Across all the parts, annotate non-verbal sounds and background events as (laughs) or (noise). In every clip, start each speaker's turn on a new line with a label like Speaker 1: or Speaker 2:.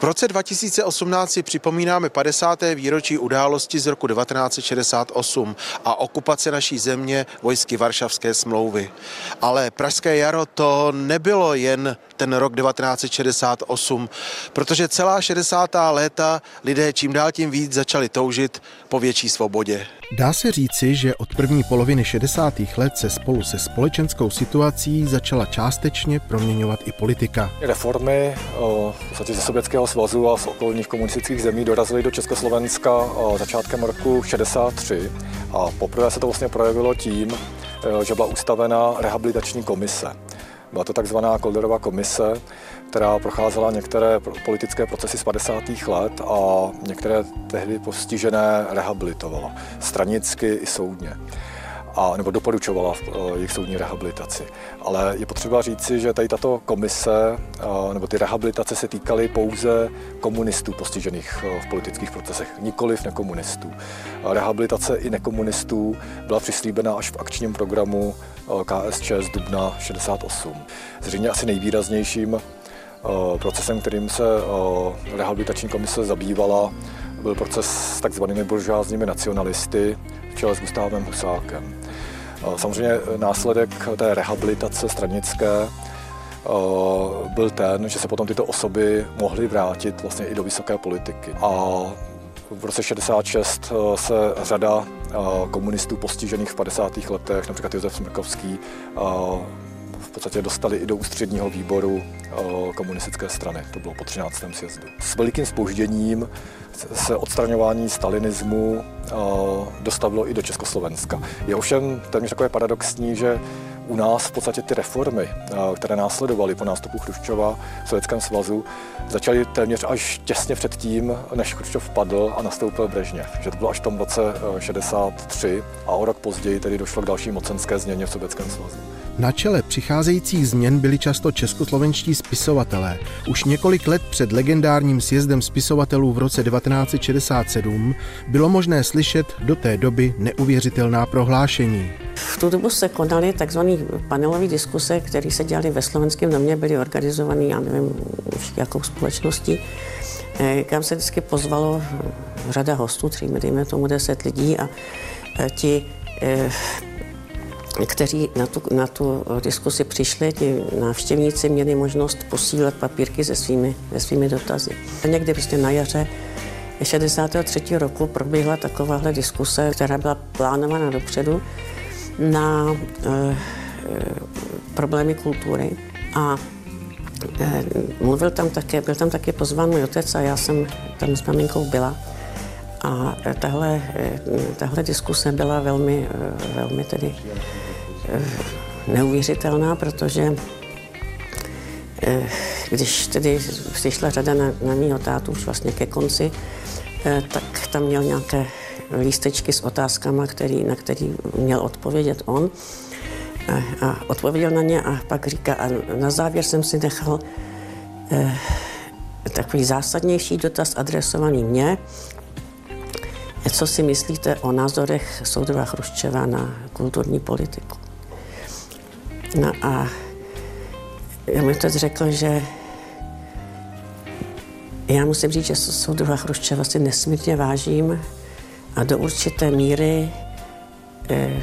Speaker 1: V roce 2018 si připomínáme 50. výročí události z roku 1968 a okupace naší země vojsky Varšavské smlouvy. Ale Pražské jaro to nebylo jen ten rok 1968, protože celá 60. léta lidé čím dál tím víc začali toužit po větší svobodě. Dá se říci, že od první poloviny 60. let se spolu se společenskou situací začala částečně proměňovat i politika.
Speaker 2: Reformy v podstatě ze Sovětského svazu a z okolních komunistických zemí dorazily do Československa začátkem roku 63 a poprvé se to vlastně projevilo tím, že byla ustavena rehabilitační komise. Byla to takzvaná Kolderová komise, která procházela některé politické procesy z 50. let a některé tehdy postižené rehabilitovala. Stranicky i soudně a, nebo doporučovala eh, jejich soudní rehabilitaci. Ale je potřeba říci, že tady tato komise eh, nebo ty rehabilitace se týkaly pouze komunistů postižených eh, v politických procesech, nikoliv nekomunistů. Rehabilitace i nekomunistů byla přislíbena až v akčním programu KSČ z dubna 68. Zřejmě asi nejvýraznějším procesem, kterým se rehabilitační komise zabývala, byl proces s takzvanými buržázními nacionalisty v čele s Gustávem Husákem. Samozřejmě následek té rehabilitace stranické byl ten, že se potom tyto osoby mohly vrátit vlastně i do vysoké politiky. A v roce 66 se řada komunistů postižených v 50. letech, například Josef Smrkovský, v podstatě dostali i do ústředního výboru komunistické strany. To bylo po 13. sjezdu. S velikým spoužděním se odstraňování stalinismu dostavilo i do Československa. Je ovšem téměř takové paradoxní, že u nás v podstatě ty reformy, které následovaly po nástupu Chruščova v Sovětském svazu, začaly téměř až těsně před tím, než Chruščov padl a nastoupil Brežněv. Že to bylo až v tom roce 63 a o rok později tedy došlo k další mocenské změně v Sovětském svazu.
Speaker 1: Na čele přicházejících změn byli často českoslovenští spisovatelé. Už několik let před legendárním sjezdem spisovatelů v roce 1967 bylo možné slyšet do té doby neuvěřitelná prohlášení.
Speaker 3: V tu dobu se konaly tzv. panelové diskuse, které se dělaly ve slovenském domě, byly organizované, já nevím, jakou společností, eh, kam se vždycky pozvalo řada hostů, třeba dejme tomu 10 lidí a eh, ti eh, kteří na tu, na tu diskusi přišli, ti návštěvníci měli možnost posílat papírky se svými, se svými dotazy. A někdy prostě na jaře 63. roku proběhla takováhle diskuse, která byla plánována dopředu na e, problémy kultury a e, mluvil tam také, byl tam také pozván můj otec a já jsem tam s maminkou byla. A tahle, tahle diskuse byla velmi, velmi tedy neuvěřitelná, protože eh, když tedy přišla řada na, na mýho tátu už vlastně ke konci, eh, tak tam měl nějaké lístečky s otázkama, který, na který měl odpovědět on. A, a odpověděl na ně a pak říká, a na závěr jsem si nechal eh, takový zásadnější dotaz adresovaný mně. Co si myslíte o názorech Soudova Chruščeva na kulturní politiku? No a já mi teď řekl, že já musím říct, že soudruha Chruščeva si nesmírně vážím a do určité míry eh,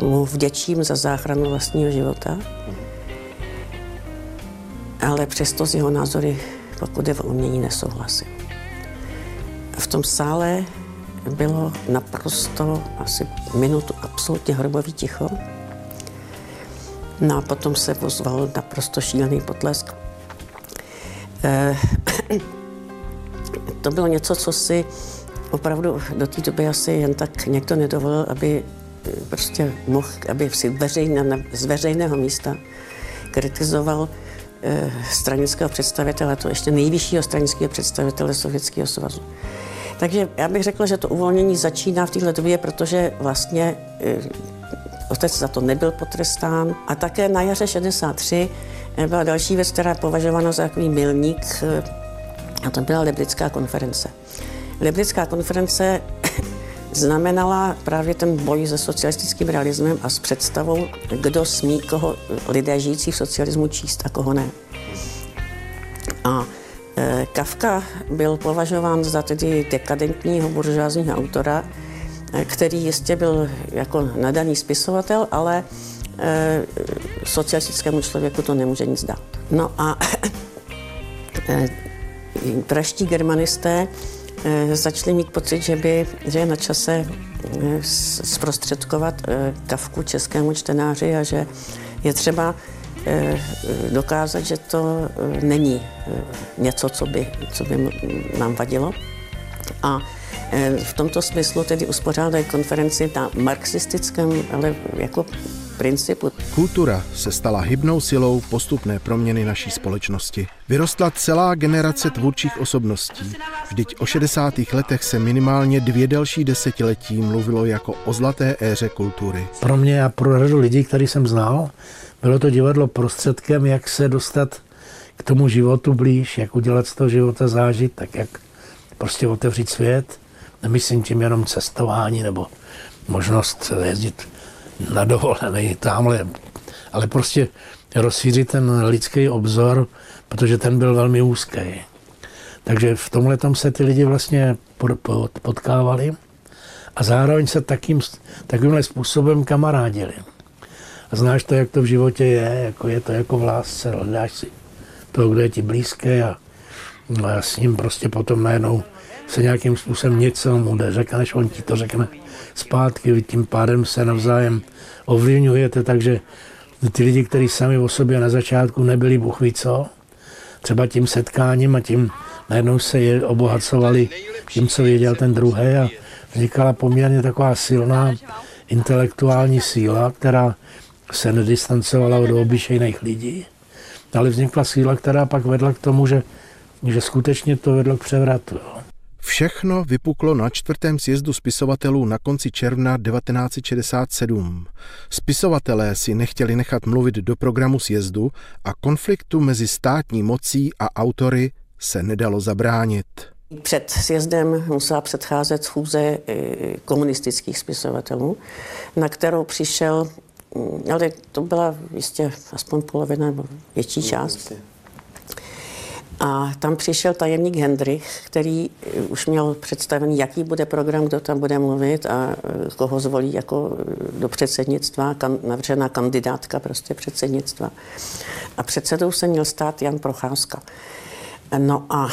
Speaker 3: mu vděčím za záchranu vlastního života. Ale přesto z jeho názory, pokud je o umění, nesouhlasím. V tom sále bylo naprosto asi minutu absolutně hrobový ticho. No a potom se ozval naprosto šílený potlesk. Eh, (clears throat) to bylo něco, co si opravdu do té doby asi jen tak někdo nedovolil, aby prostě mohl, aby si veřejně, z veřejného místa kritizoval eh, stranického představitele, to ještě nejvyššího stranického představitele Sovětského svazu. Takže já bych řekla, že to uvolnění začíná v této době, protože vlastně eh, Otec za to nebyl potrestán. A také na jaře 63 byla další věc, která je považována za takový milník, a to byla Lebrická konference. Lebrická konference (coughs) znamenala právě ten boj se socialistickým realismem a s představou, kdo smí koho lidé žijící v socialismu číst a koho ne. A Kafka byl považován za tedy dekadentního buržoázního autora, který jistě byl jako nadaný spisovatel, ale e, socialistickému člověku to nemůže nic dát. No a (laughs) e, praští germanisté e, začali mít pocit, že, by, že je na čase zprostředkovat kavku českému čtenáři a že je třeba dokázat, že to není něco, co by, co by nám vadilo. A Eh, v tomto smyslu tedy uspořádají konferenci na marxistickém, ale jako principu.
Speaker 1: Kultura se stala hybnou silou postupné proměny naší společnosti. Vyrostla celá generace tvůrčích osobností. Vždyť o 60. letech se minimálně dvě další desetiletí mluvilo jako o zlaté éře kultury.
Speaker 4: Pro mě a pro řadu lidí, který jsem znal, bylo to divadlo prostředkem, jak se dostat k tomu životu blíž, jak udělat z toho života zážit, tak jak prostě otevřít svět, Nemyslím tím jenom cestování nebo možnost jezdit na dovolený tamhle, ale prostě rozšířit ten lidský obzor, protože ten byl velmi úzký. Takže v tomhle tom se ty lidi vlastně potkávali a zároveň se takým, takovýmhle způsobem kamarádili. A znáš to, jak to v životě je, jako je to jako v lásce, hledáš si toho, kdo je ti blízký a, a s ním prostě potom najednou se nějakým způsobem něco mu řekneš, on ti to řekne zpátky, vy tím pádem se navzájem ovlivňujete, takže ty lidi, kteří sami o sobě na začátku nebyli Bůh ví co, třeba tím setkáním a tím najednou se je obohacovali tím, co věděl ten druhý a vznikala poměrně taková silná intelektuální síla, která se nedistancovala od obyčejných lidí, ale vznikla síla, která pak vedla k tomu, že, že skutečně to vedlo k převratu. Jo.
Speaker 1: Všechno vypuklo na čtvrtém sjezdu spisovatelů na konci června 1967. Spisovatelé si nechtěli nechat mluvit do programu sjezdu a konfliktu mezi státní mocí a autory se nedalo zabránit.
Speaker 3: Před sjezdem musela předcházet schůze eh, komunistických spisovatelů, na kterou přišel, ale to byla jistě aspoň polovina nebo větší část a tam přišel tajemník Hendrich, který eh, už měl představený, jaký bude program, kdo tam bude mluvit a eh, koho zvolí jako eh, do předsednictva, kan, navržená kandidátka prostě předsednictva. A předsedou se měl stát Jan Procházka. No a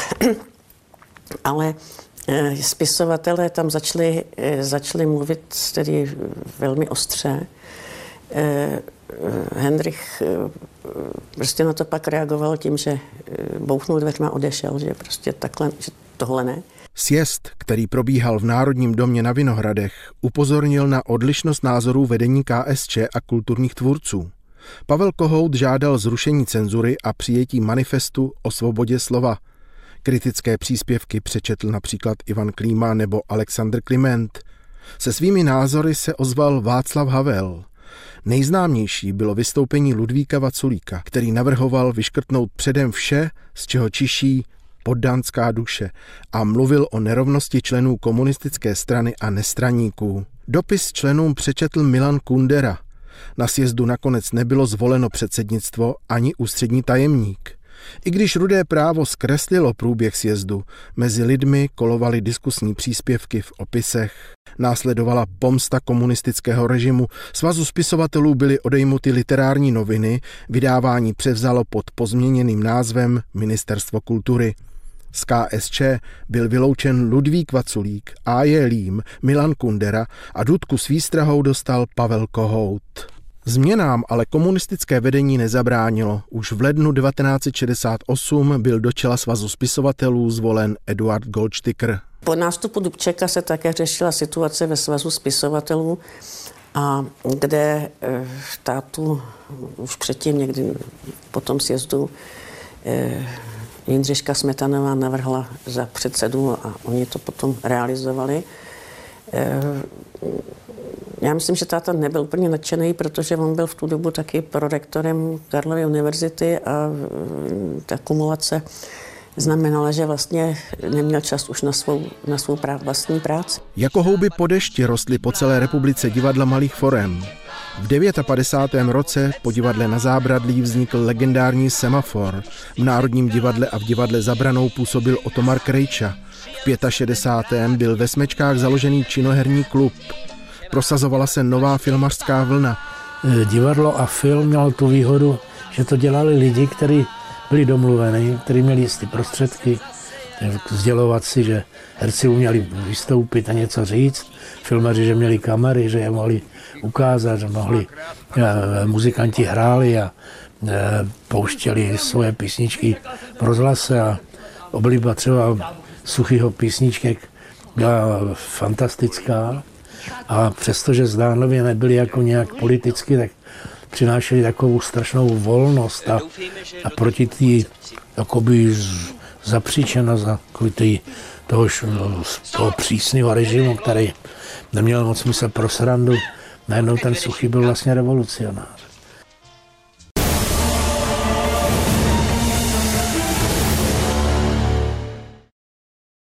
Speaker 3: (clears throat) ale spisovatelé tam začali, začali mluvit tedy velmi ostře. Hendrich prostě na to pak reagoval tím, že eh, bouchnul dveřma odešel, že prostě takhle, že tohle ne.
Speaker 1: Sjezd, který probíhal v Národním domě na Vinohradech, upozornil na odlišnost názorů vedení KSČ a kulturních tvůrců. Pavel Kohout žádal zrušení cenzury a přijetí manifestu o svobodě slova. Kritické příspěvky přečetl například Ivan Klíma nebo Alexandr Kliment. Se svými názory se ozval Václav Havel. Nejznámější bylo vystoupení Ludvíka Vaculíka, který navrhoval vyškrtnout předem vše, z čeho čiší poddánská duše a mluvil o nerovnosti členů komunistické strany a nestraníků. Dopis členům přečetl Milan Kundera. Na sjezdu nakonec nebylo zvoleno předsednictvo ani ústřední tajemník. I když rudé právo zkreslilo průběh sjezdu, mezi lidmi kolovaly diskusní příspěvky v opisech. Následovala pomsta komunistického režimu, svazu spisovatelů byly odejmuty literární noviny, vydávání převzalo pod pozměněným názvem Ministerstvo kultury. Z KSČ byl vyloučen Ludvík Vaculík, A.J. Lím, Milan Kundera a Dudku s výstrahou dostal Pavel Kohout. Změnám ale komunistické vedení nezabránilo. Už v lednu 1968 byl do čela svazu spisovatelů zvolen Eduard Goldsticker.
Speaker 3: Po nástupu Dubčeka se také řešila situace ve svazu spisovatelů, a kde eh, tátu už předtím někdy po tom sjezdu eh, Jindřiška Smetanová navrhla za předsedu a oni to potom realizovali. Já myslím, že táta nebyl úplně nadšený, protože on byl v tu dobu taky prorektorem Karlovy univerzity a mm, ta kumulace znamenala, že vlastně neměl čas už na svou, na svou prá, vlastní práci.
Speaker 1: Jako houby po dešti rostly po celé republice divadla malých forem. V 59. roce po divadle na Zábradlí vznikl legendární semafor. V Národním divadle a v divadle Zabranou působil Otomar Krejča. V 65. byl ve Smečkách založený činoherní klub. Prosazovala se nová filmařská vlna.
Speaker 4: E, Divadlo a film mělo tu výhodu, že to dělali lidi, kteří byli domluveni, kteří měli jisté prostředky, sdělovat si, že herci uměli vystoupit a něco říct, filmaři, že měli kamery, že je mohli ukázat, že mohli, e, muzikanti hráli a e, pouštěli svoje písničky v rozhlase a obliba třeba suchýho písniček byla fantastická a přestože zdánlivě nebyli jako nějak politicky, tak přinášeli takovou strašnou volnost a, a proti té jakoby z- zapříčenost a kvůli toho, toho přísného režimu, který neměl moc smysl pro srandu, najednou ten suchý byl vlastně revolucionář.